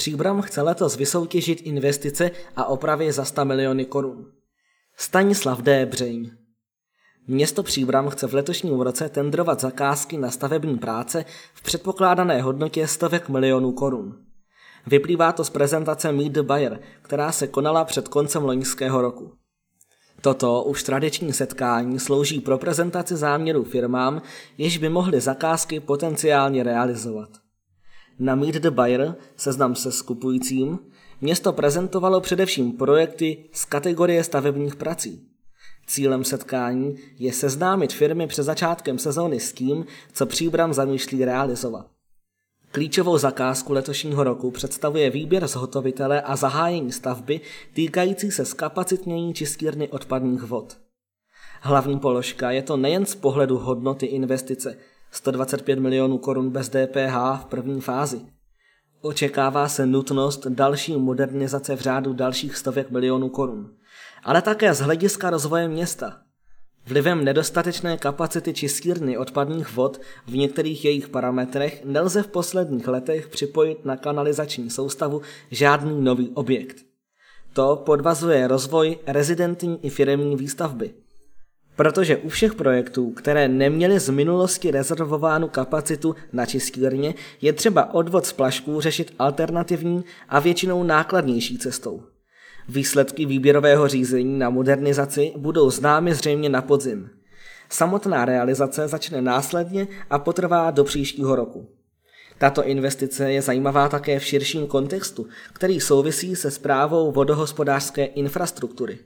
Příbram chce letos vysoutěžit investice a opravy za 100 miliony korun. Stanislav D. Břeň Město Příbram chce v letošním roce tendrovat zakázky na stavební práce v předpokládané hodnotě stovek milionů korun. Vyplývá to z prezentace Meet the Buyer, která se konala před koncem loňského roku. Toto už tradiční setkání slouží pro prezentaci záměrů firmám, jež by mohly zakázky potenciálně realizovat. Na Meet the Buyer, seznam se skupujícím, město prezentovalo především projekty z kategorie stavebních prací. Cílem setkání je seznámit firmy před začátkem sezóny s tím, co příbram zamýšlí realizovat. Klíčovou zakázku letošního roku představuje výběr zhotovitele a zahájení stavby týkající se zkapacitnění čistírny odpadních vod. Hlavní položka je to nejen z pohledu hodnoty investice 125 milionů korun bez DPH v první fázi. Očekává se nutnost další modernizace v řádu dalších stovek milionů korun, ale také z hlediska rozvoje města – Vlivem nedostatečné kapacity čistírny odpadních vod v některých jejich parametrech nelze v posledních letech připojit na kanalizační soustavu žádný nový objekt. To podvazuje rozvoj rezidentní i firemní výstavby. Protože u všech projektů, které neměly z minulosti rezervovánu kapacitu na čistírně, je třeba odvod z plašků řešit alternativní a většinou nákladnější cestou. Výsledky výběrového řízení na modernizaci budou známy zřejmě na podzim. Samotná realizace začne následně a potrvá do příštího roku. Tato investice je zajímavá také v širším kontextu, který souvisí se zprávou vodohospodářské infrastruktury.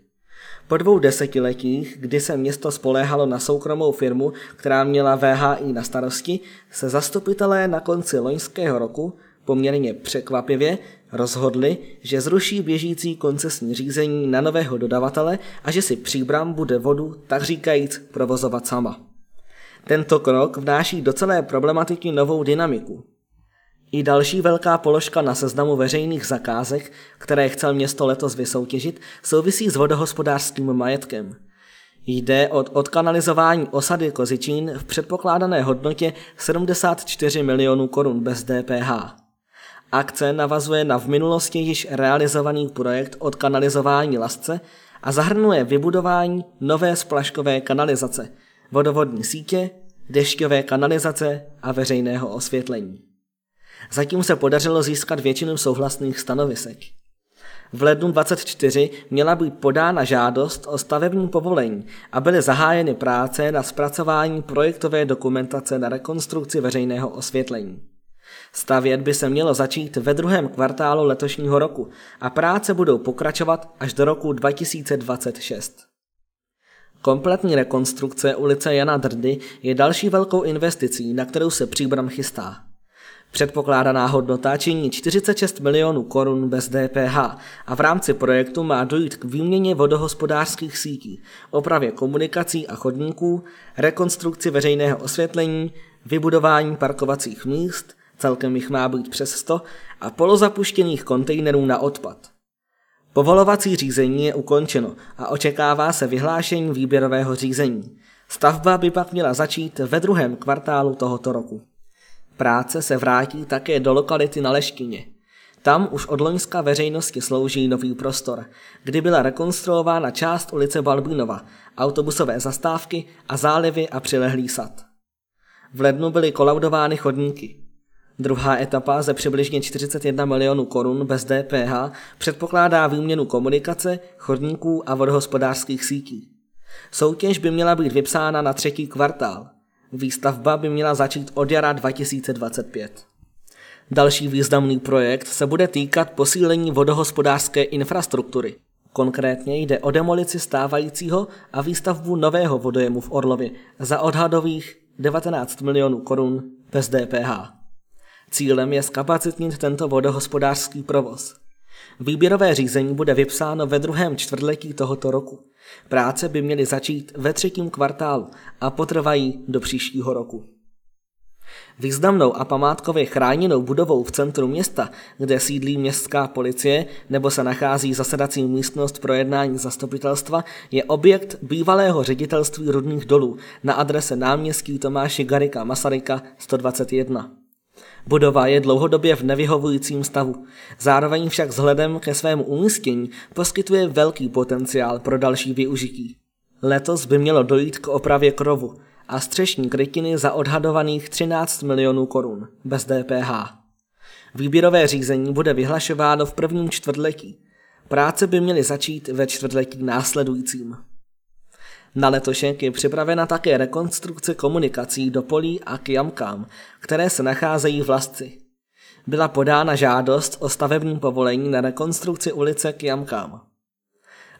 Po dvou desetiletích, kdy se město spoléhalo na soukromou firmu, která měla VHI na starosti, se zastupitelé na konci loňského roku poměrně překvapivě rozhodli, že zruší běžící koncesní řízení na nového dodavatele a že si příbram bude vodu, tak říkajíc, provozovat sama. Tento krok vnáší do celé problematiky novou dynamiku. I další velká položka na seznamu veřejných zakázek, které chcel město letos vysoutěžit, souvisí s vodohospodářským majetkem. Jde od odkanalizování osady Kozičín v předpokládané hodnotě 74 milionů korun bez DPH. Akce navazuje na v minulosti již realizovaný projekt od kanalizování Lasce a zahrnuje vybudování nové splaškové kanalizace, vodovodní sítě, dešťové kanalizace a veřejného osvětlení. Zatím se podařilo získat většinu souhlasných stanovisek. V lednu 24 měla být podána žádost o stavební povolení a byly zahájeny práce na zpracování projektové dokumentace na rekonstrukci veřejného osvětlení. Stavět by se mělo začít ve druhém kvartálu letošního roku a práce budou pokračovat až do roku 2026. Kompletní rekonstrukce ulice Jana Drdy je další velkou investicí, na kterou se příbram chystá. Předpokládaná hodnota činí 46 milionů korun bez DPH a v rámci projektu má dojít k výměně vodohospodářských sítí, opravě komunikací a chodníků, rekonstrukci veřejného osvětlení, vybudování parkovacích míst, celkem jich má být přes 100, a polozapuštěných kontejnerů na odpad. Povolovací řízení je ukončeno a očekává se vyhlášení výběrového řízení. Stavba by pak měla začít ve druhém kvartálu tohoto roku. Práce se vrátí také do lokality na Leškyně. Tam už od loňska veřejnosti slouží nový prostor, kdy byla rekonstruována část ulice Balbínova, autobusové zastávky a zálivy a přilehlý sad. V lednu byly kolaudovány chodníky. Druhá etapa ze přibližně 41 milionů korun bez DPH předpokládá výměnu komunikace, chodníků a vodohospodářských sítí. Soutěž by měla být vypsána na třetí kvartál. Výstavba by měla začít od jara 2025. Další významný projekt se bude týkat posílení vodohospodářské infrastruktury. Konkrétně jde o demolici stávajícího a výstavbu nového vodojemu v Orlově za odhadových 19 milionů korun bez DPH. Cílem je skapacitnit tento vodohospodářský provoz. Výběrové řízení bude vypsáno ve druhém čtvrtletí tohoto roku. Práce by měly začít ve třetím kvartálu a potrvají do příštího roku. Významnou a památkově chráněnou budovou v centru města, kde sídlí městská policie nebo se nachází zasedací místnost pro jednání zastupitelstva, je objekt bývalého ředitelství rudných dolů na adrese náměstí Tomáše Garika Masaryka 121. Budova je dlouhodobě v nevyhovujícím stavu, zároveň však vzhledem ke svému umístění poskytuje velký potenciál pro další využití. Letos by mělo dojít k opravě krovu a střešní krytiny za odhadovaných 13 milionů korun bez DPH. Výběrové řízení bude vyhlašováno v prvním čtvrtletí. Práce by měly začít ve čtvrtletí následujícím. Na letošek je připravena také rekonstrukce komunikací do polí a k jamkám, které se nacházejí v Lasci. Byla podána žádost o stavební povolení na rekonstrukci ulice k jamkám.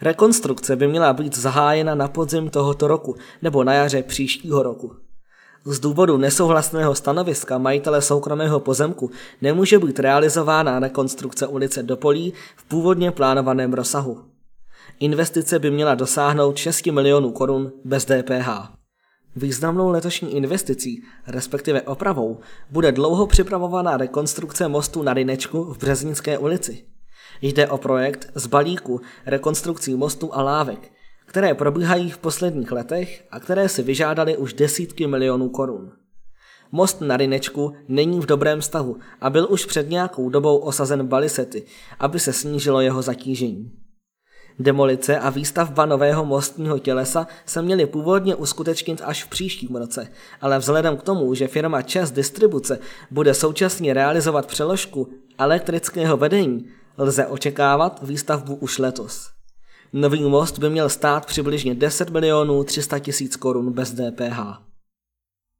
Rekonstrukce by měla být zahájena na podzim tohoto roku nebo na jaře příštího roku. Z důvodu nesouhlasného stanoviska majitele soukromého pozemku nemůže být realizována rekonstrukce ulice do polí v původně plánovaném rozsahu. Investice by měla dosáhnout 6 milionů korun bez DPH. Významnou letošní investicí, respektive opravou, bude dlouho připravovaná rekonstrukce mostu na Rynečku v Březnické ulici. Jde o projekt z balíku rekonstrukcí mostů a lávek, které probíhají v posledních letech a které si vyžádali už desítky milionů korun. Most na Rynečku není v dobrém stavu a byl už před nějakou dobou osazen balisety, aby se snížilo jeho zatížení. Demolice a výstavba nového mostního tělesa se měly původně uskutečnit až v příštím roce, ale vzhledem k tomu, že firma Čes Distribuce bude současně realizovat přeložku elektrického vedení, lze očekávat výstavbu už letos. Nový most by měl stát přibližně 10 milionů 300 tisíc korun bez DPH.